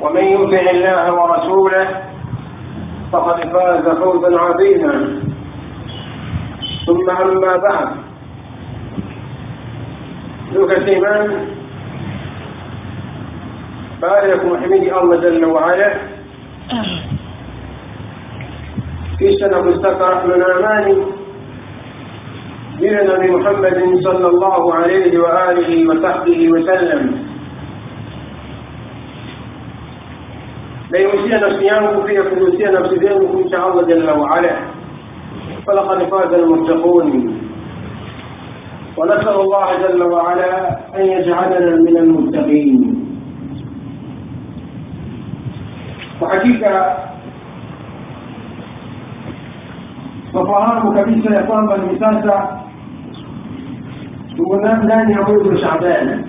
ومن يطع الله ورسوله فقد فاز فوزا عظيما ثم أما بعد لك سيمان بارك محمد الله جل وعلا في سنة مستقر من أماني دين بمحمد صلى الله عليه وآله وصحبه وسلم فيوصي نفسي يانكم فيها فيوصي نفسي يانكم إن شاء الله جل وعلا فلقد فاز المتقون ونسأل الله جل وعلا أن يجعلنا من المتقين وحقيقة وفهام كبيرة يقام بالمساسة ومن لا يعود شعبان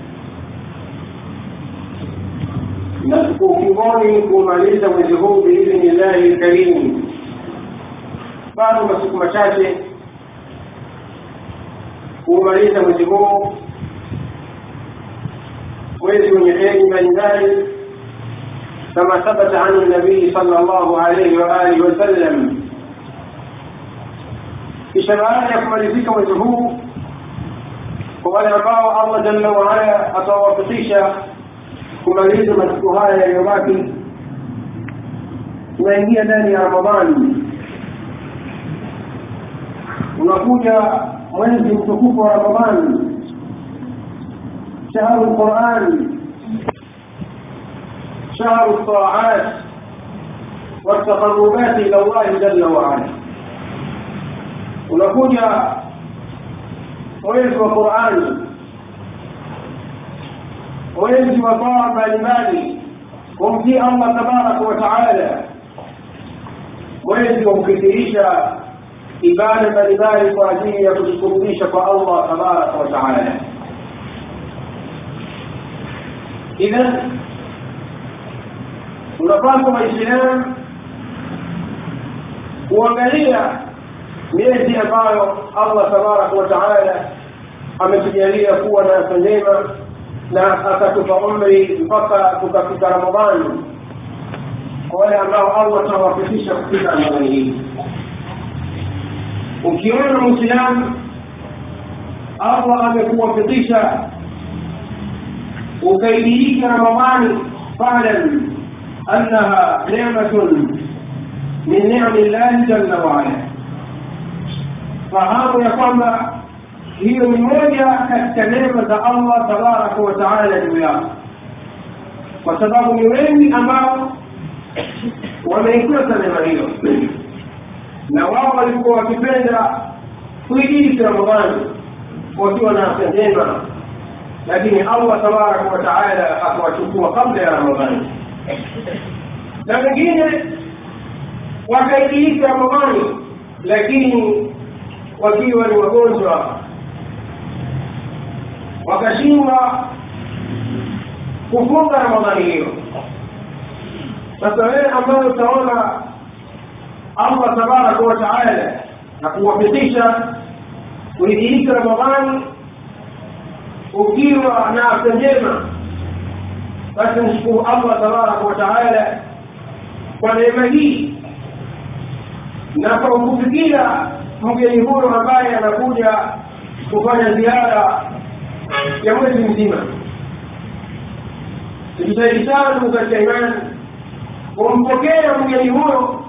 نذكر في ظالمكم maleza mwezi huu biidhnillahi lkarimu bado masiku machache kuumaliza mwezi huu mwezi wenye heri mbalimbali kama thabata anu nabii sala llahu alaihi waalihi wasallam kisha baada ya kumalizika mwezi huu kwa wale ambao allah jalla waala atawawafikisha kumaliza masiku haya yaliyobaki tunaingia ndani ya ramadhani unakuja mwezi mtukufu wa ramadhani shahru lqurani shahru الطاعات والتقربات ila llahi jala waala unakuja mwezi wa Qur'ani ويجب طاعة المال ومتي الله تبارك وتعالى ويجب مكتريشة إبادة لبالي فاجين يكتريشة فالله تبارك وتعالى إذا ونفاكم الإسلام وغلية ميزي أبايو الله تبارك وتعالى أمتجاليه قوة ناسا na akatupa umri mpaka tukafika Ramadhani kwa wale ambao Allah atawafikisha kufika Ramadhani hii. Ukiona Muislamu Allah amekuwafikisha ukaidiika Ramadhani fa'lam annaha ni'matun min ni'mi llahi jalla waala fahamu ya kwamba hiyo ni moja katika neema za allah tabaraka wataala juu yao kwa sababu ni wengi ambao wameikosa neema hiyo na wao walikuwa wakipenda kuijilisi ramadhani wakiwa na afya njema lakini allah tabaraka wataala akawachukua kabla ya ramadhani na wengine wakaijiisi ramadhani lakini wakiwa ni wagonjwa wakashindwa kufunga ramadhani hiyo sasa wewe ambayo utaona allah tabaraka wataala na kuwafikisha kuidhinisha ramadhani ukiwa na afya njema basi mshukuru allah tabaraka wataala kwa neema hii na kwa kufikia mgeni huyo ambaye anakuja kufanya ziara يعمل الانزيمة تجزيزان مكتمان ومبكية مجلهور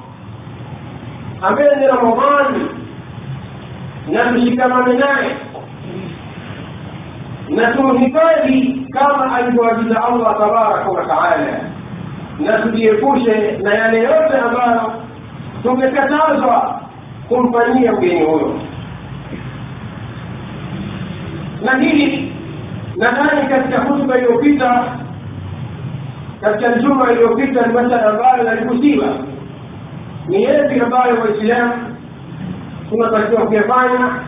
أمين رمضان نمشي كما منعي نتوهبالي كما أجوا بذا الله تبارك وتعالى نتوهبوش نيالي يوم أمانا ثم كتازوا كن فنيا مجلهور na hili nadhani katika hutuba iliyopita katika juma iliyopita ni masala ambayo yalikusiwa ni yepi ambayo waislamu tunatakiwa kuyafanya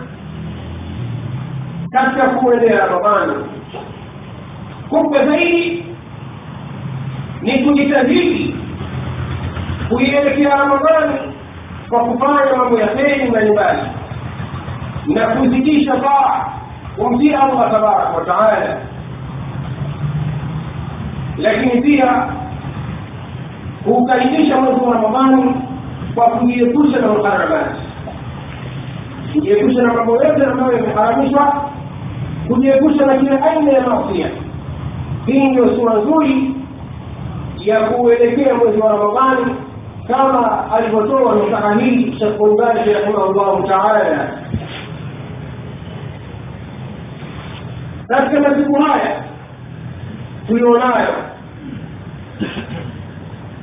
katika kuendea ramadhani kubwa zaidi ni kujitahidi kuielekea ramadhani kwa kufanya mambo ya heri mbalimbali na kuzidisha baa ومديها الله تبارك وتعالى lakini pia huukaribisha mwezi wa Ramadhani kwa kujiepusha na muharramati, kujiepusha na mambo yote ambayo yameharamishwa, kujiepusha na kila aina ya masia. Hii ndio sura nzuri ya kuelekea mwezi wa Ramadhani kama alivyotoa nusaka hii Sheikh Albani rahimahullahu taala katika majibu haya tulionayo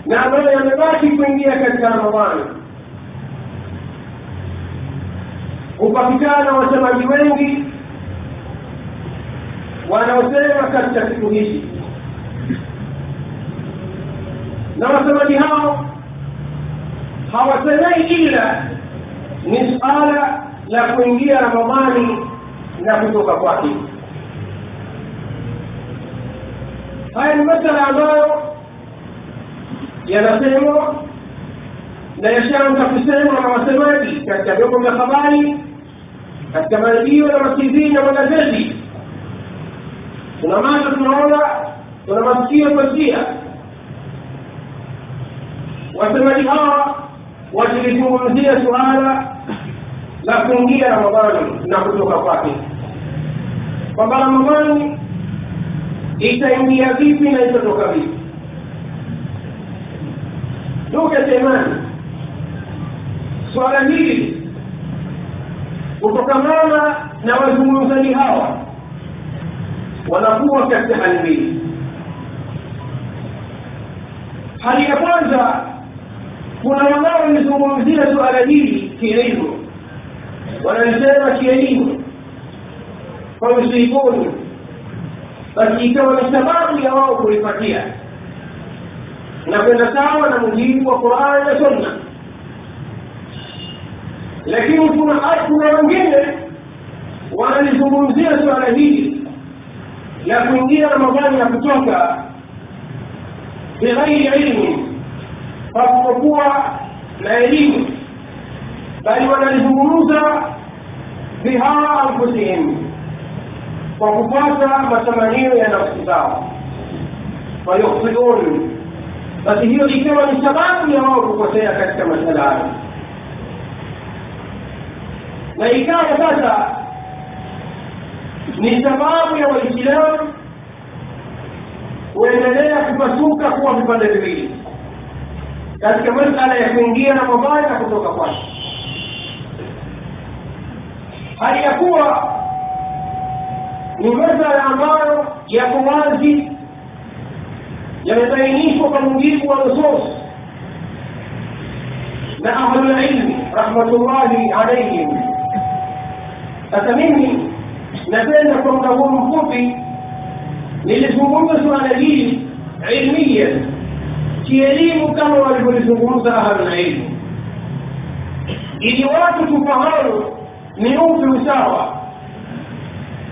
na ambayo yamebaki kuingia katika ramadhani hupatikana wasemaji wengi wanaosema katika siku hichi na wasemaji hao hawasemei ila ni suala la kuingia ramadhani na kutoka kwake هاي المسألة ambayo yanasemwa na yashaanza kusemwa na wasemaji katika vyombo vya habari katika maredio na matv na magazeti kuna macho tunaona kuna masikio kusikia wasemaji hawa wakilizungumzia suala la kuingia ramadhani na kutoka kwake kwamba ramadhani itaingia vipi na itatoka vipi ndugu jamani swala hili kutokamana na wazungumzaji hawa wanakuwa katika hali mbili hali ya kwanza kuna wanaolizungumzia suala hili kielimu wanalisema kielimu kwa msibuni basi ikawa ni sababu ya wao kulipatia na kwenda sawa na mujibu wa Qur'an na Sunna. Lakini kuna kuna wengine wanalizungumzia suala hili la kuingia Ramadhani na kutoka bighairi ilmu, pasipokuwa na elimu, bali wanalizungumza bihaa anfusihim kwa kupata matamanio ya nafsi zao wayukhtiun basi hiyo ikiwa ni sababu ya wao kukosea katika masala hayo na ikawa sasa ni sababu ya waislamu kuendelea kupasuka kuwa vipande viwili katika masala ya kuingia ramadhani na kutoka kwake hali ya kuwa Ni ambayo yako wazi yamebainishwa kwa mujibu wa nusus na ahlulilmi rahmatullahi alaihim. Sasa mimi napenda kwa muda huu mfupi nilizungumza suala hili ilmia kielimu kama walivyolizungumza ahlulilmi, ili watu tufahamu ni upi usawa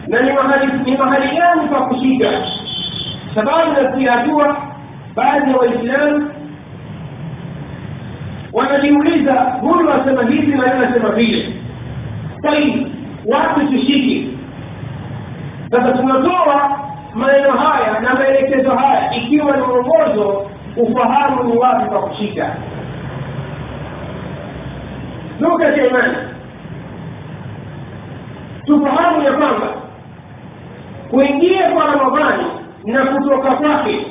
na ni mahali gani pa kushika sababu na kuyajua baadhi ya waislamu wanajiuliza huyu anasema hivi na yeye anasema vile sahihi wapi tushike sasa tunatoa maneno haya na maelekezo haya ikiwa ni mwongozo ufahamu ni wapi pa kushika ndugu katika imani tufahamu ya kwamba kuingia kwa Ramadhani na kutoka kwake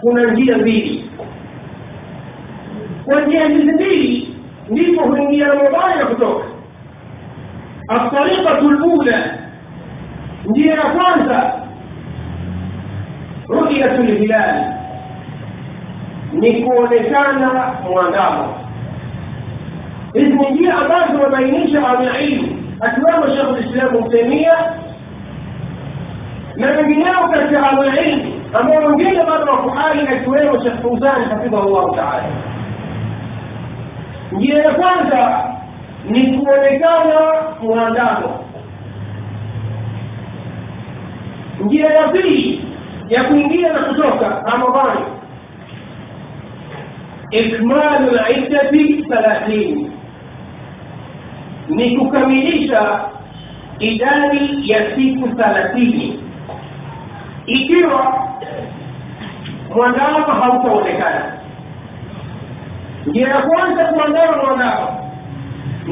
kuna njia mbili. Kwa njia hizi mbili ndipo huingia Ramadhani na kutoka. الطريقة lula njia ya kwanza ru'yatul lhilali ni kuonekana mwangavu hizi ni njia ambazo wabainisha wanailmu akiwemo shekhu lislamu mtemia لما جيناك في على العلم أما لو جينا مرة في حال الأجواء وشيخ فوزان حفظه الله تعالى njia ya kwanza ni kuonekana muandamo njia ya pili ya kuingia na kutoka ramadhani ikmalu liddati thalathini ni kukamilisha idadi ya siku thalathini ikiwa mwandawa hautaonekana njia ya kwanza kuandama mwandawa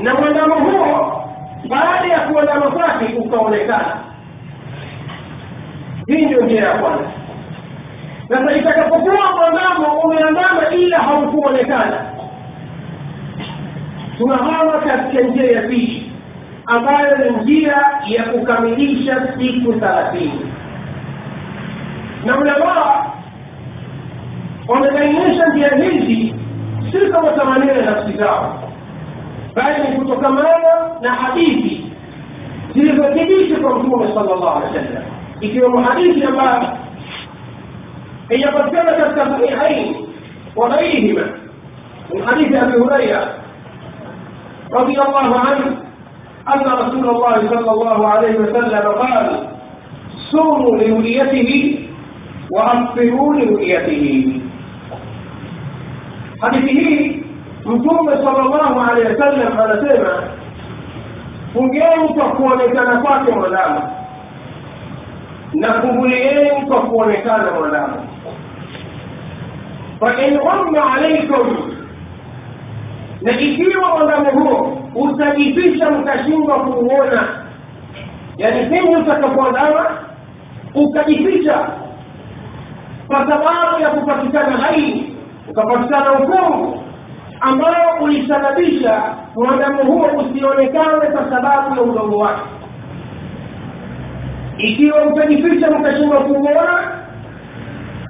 na mwandamo huo baada ya kuandama kwake ukaonekana hii ndio njia ya kwanza sasa itakapokuwa mwandamo umeandama ila haukuonekana tunahama katika njia ya pili ambayo ni njia ya kukamilisha siku thalathini namna wamebainisha njia hizi si kama tamanio ya nafsi zao bali ni kutokamana na hadithi zilizothibiti kwa mtume sala llahu alehi wa sallam ikiwemo hadithi ambayo inapatikana katika sahihain wa ghairihima من حديث ابي هريره رضي الله عنه ان رسول الله صلى الله عليه وسلم قال صوموا لوليته waabsiruu liruyatihi. Hadithi hii Mtume sallallahu alaihi wasallam anasema fungeni kwa kuonekana kwake mwanadamu na kumbulieni kwa kuonekana mwanadamu fain ghamma alaikum, na ikiwa mwanadamu huo utajifisha mkashindwa kuuona, yani pindi utakapoandama ukajificha kwa sababu ya kupatikana ghairi ukapatikana hukumu ambayo ulisababisha mwanadamu huo usionekane kwa sababu ya udongo wake ikiwa mtajificha mkashinda kuuona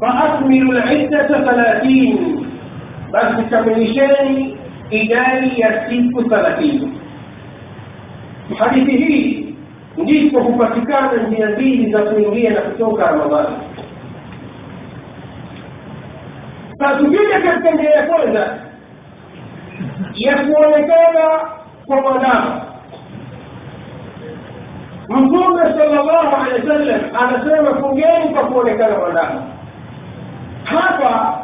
faakmilu liddata thalathini basi kamilisheni idadi ya siku thalathini hadithi hii ndipo kupatikana njia mbili za kuingia na kutoka ramadhani na tukija katika njia ya kwanza ya kuonekana kwa mwanadamu mtume sallallahu alaihi wasallam anasema fungeni kwa kuonekana mwanadamu hapa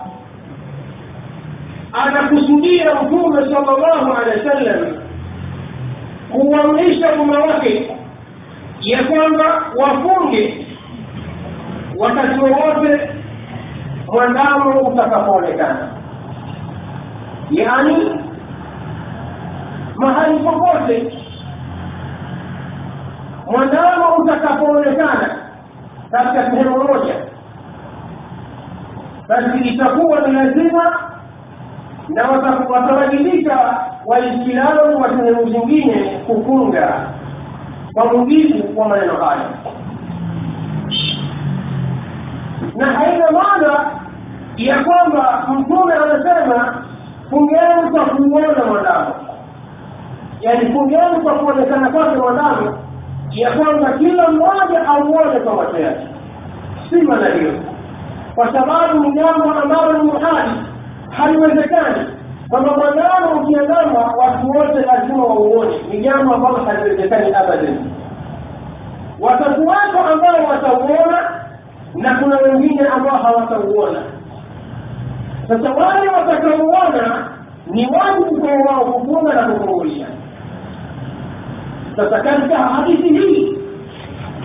anakusudia mtume sallallahu alaihi wasallam kuamrisha umma wake ya kwamba wafunge wakati wowote mwandamo utakapoonekana yaani mahali popote mwandamo utakapoonekana katika sehemu moja basi itakuwa ni lazima na watawajibika waislamu wa sehemu zingine kufunga kwa mujibu wa maneno hayo na haina maana ya kwamba mtume anasema fungeni kwa kuuona mwanadamu yaani fungeni kwa kuonekana kwake mwanadamu ya kwamba kila mmoja auone kwa macho yake si maana hiyo kwa sababu ni jambo ambalo ni muhali haliwezekani kwamba mwanadamu ukiandama watu wote lazima wauone ni jambo ambalo haliwezekani abadan watakuwako ambao watauona na kuna wengine ambao hawatauona. Sasa wale watakaouona ni wajibu kwa wao kufunga na kufungulia. Sasa katika hadithi hii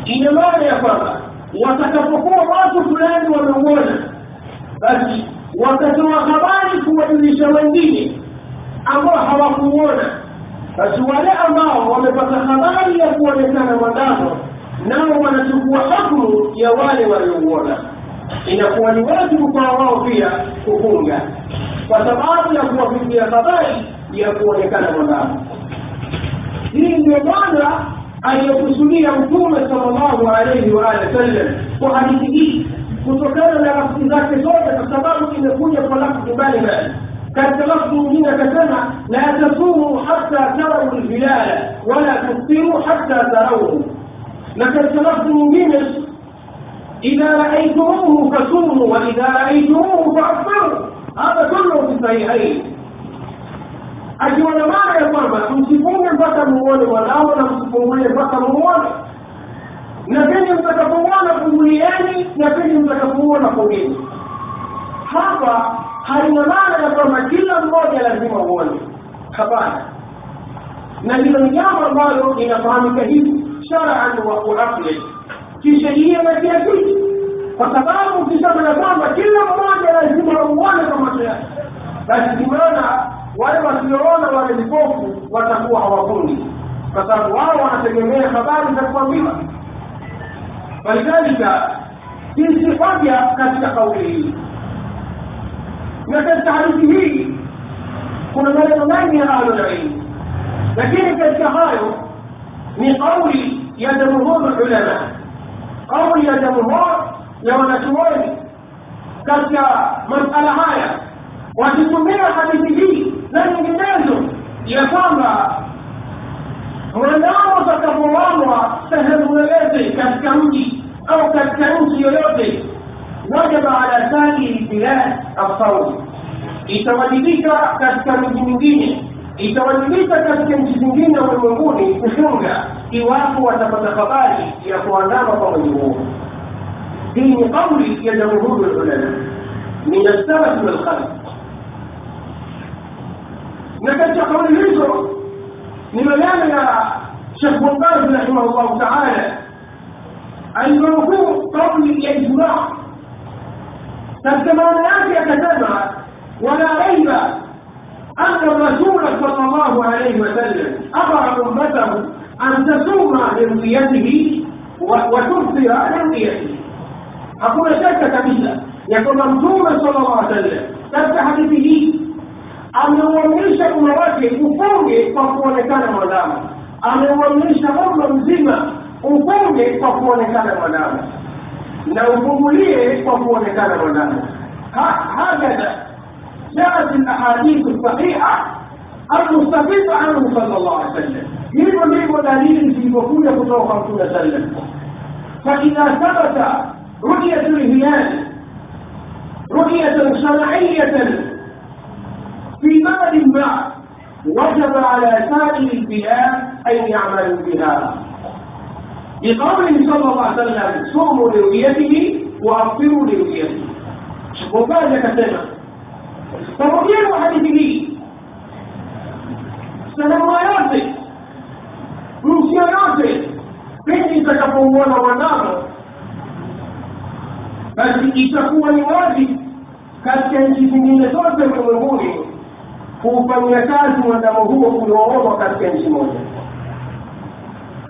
ina maana ya kwamba watakapokuwa watu fulani wameuona, basi watatoa habari kuwajulisha wengine ambao hawakuona. Basi wale ambao wamepata habari ya kuonekana mwangazo nao wanachukua hukumu ya wale waliouona inakuwa ni wajibu kwa wao pia kufunga kwa sababu ya kuwafikia habari ya kuonekana mwanadamu hii ndio bwana aliyokusudia mtume sallallahu alaihi wa alihi wasallam kwa hadithi hii kutokana na rafsi zake zote kwa sababu imekuja kwa lafzi mbalimbali katika lafzi nyingine akasema la tasumu hata tarau lhilala wala tuftiru hata tarauhu لقد تلقوا من إذا رأيتموه فصوموا وإذا رأيتموه فأفطروا هذا كله في الصحيحين أجمل ما يا فرما تمسكون الفتى مواني ولا ولا تمسكون الفتى مواني نفين يمتكفوانا كمولياني نفين يمتكفوانا كمولياني هذا هاي نمانا يا فرما كل الموت يلزم مواني خبانا نجد نجام الله إلى فهمك هيدو شرعا وعقلا kisheria na kiakili kwa sababu ukisema kwamba kila mmoja lazima auone kwa macho yake basi tumeona wale wasioona wale vipofu watakuwa hawakundi kwa sababu wao wanategemea habari za kuambiwa walidhalika sisi hoja katika kauli hii na katika hadithi hii kuna maneno mengi ya ahlulilmu lakini katika hayo من قول يا جمهور العلماء قول يا جمهور يا ونسواني كتيا مسألة هاي وتتمنى حديث دي لن ينزل يا فاما ونعم تكفو الله سهل ولاتي كالكمدي أو كالكمدي يلاتي وجب على سائر البلاد الصوت يتوجدك كالكمدي مدينة itawajibika katika nchi zingine ulimwenguni kufunga iwapo watapata habari ya kuandama kwa mwezi huo hii ni kauli ya jamhuri ya lulama min assabat walkhalq na katika kauli hizo ni maneno ya shekh mumbaz rahimahullahu taala alimanukuu kauli ya ijmaa katika maana yake akasema wala raiba أن الرسول صلى الله عليه وسلم أمر أمته أن تصوم لرؤيته وتفطر لرؤيته hakuna shaka kabisa ya kwamba mtume sallallahu alaihi wasallam katika hadithi hii ameuamrisha umma wake ufunge kwa kuonekana mwanadamu ameuamrisha umma mzima ufunge kwa kuonekana mwanadamu na ufungulie kwa kuonekana mwanadamu hakadha جاءت الأحاديث الصحيحة المستفيد عنه صلى الله عليه وسلم من ndivyo في zilivyokuja kutoka kwa mtume sallam فإذا ثبت رؤية lhilal رؤية شرعية في balad ما وجب على سائر البلاد أن يعملوا بها بقوله صلى الله عليه وسلم صوموا لرؤيته وأفطروا لرؤيته وقال كتبه ومبين حديثه sehemu yoyote nchi yoyote pindi itakapouona wanao basi itakuwa ni wazi katika nchi zingine zote ulimwenguni kuufanyia kazi mwandamu huo ulioomwa katika nchi moja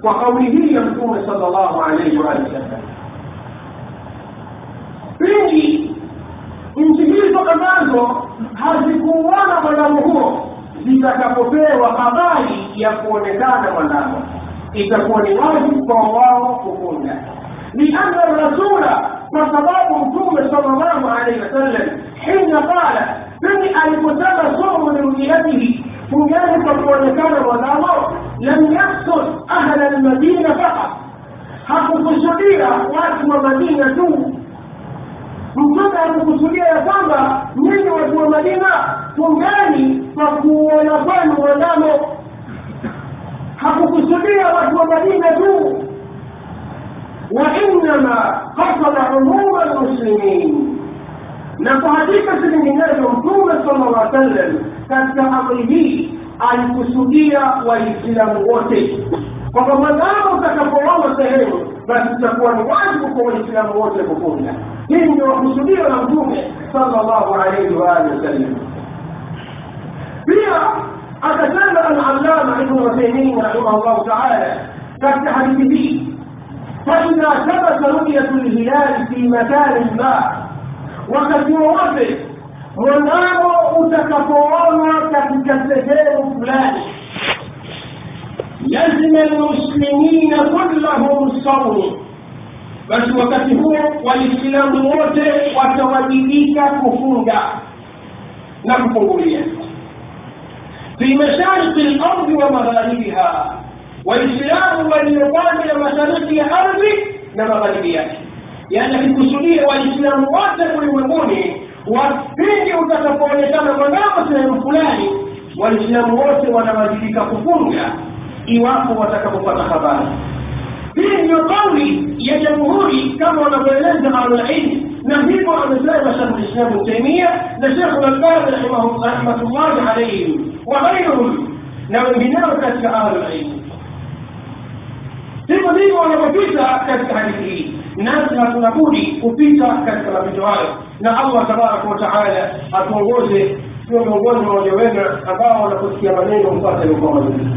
kwa kauli hii ya mtume sala llahu alaihi waali wasallam pindi nchi hii toka mwanzo hazikuuona mwanadamu huo zitakapopewa habari ya kuonekana mwanadamu itakuwa ni wajibu kwa wao kufunga lianna rasula kwa sababu mtume sallallahu alaihi wasallam hina qala pindi aliposema sumu lirujiyatihi fungeni kwa kuonekana mwanadamu lam yaksud ahla lmadina fakat hakukusudia watu wa madina tu kukusudia ya kwamba nyinyi watu wa Madina tungani kwa kuona kwenu wanamo. Hakukusudia watu wa Madina tu, wainama kasada umuma lmuslimin na kwa hakika si Mtume sala llah wasallam katika amri hii alikusudia Waislamu wote, kwamba mwanadamu utakapoona sehemu basi itakuwa ni wajibu kwa waislamu wote kufunga hii ndio kusudio la mtume sallallahu alaihi wa alihi wasallam pia akasema al-allama ibn uthaymeen rahimahullah ta'ala katika hadithi hii فإذا ثبت رؤية الهلال في مكان ما wakati wowote mwanamo utakapoonwa katika sehemu fulani لزم المسلمين كلهم صوم basi wakati huo waislamu wote watawajibika kufunga na kufungulia fi mashariki lardi wa magharibiha waislamu walio pande ya mashariki ya ardhi na magharibi yake yaani akikusudia waislamu wote ulimwenguni wapindi utakapoonekana mwanamo sehemu fulani waislamu wote wanawajibika kufunga iwapo watakapopata habari hii ndio kauli ya jamhuri kama wanavyoeleza ahlulilmu na hivyo amesema shekh lislamu taimia na shekhu lalbani rahmatullahi alaihim wa ghairuhum na wenginao katika ahlulilmu hivyo ndivo wanavyopita katika hadithi hii nasi hatunabudi kupita katika mapito hayo na allah tabaraka wataala atuongoze sio miongoni mwa wajawema ambao wanaposikia maneno mpate mkoa mazuri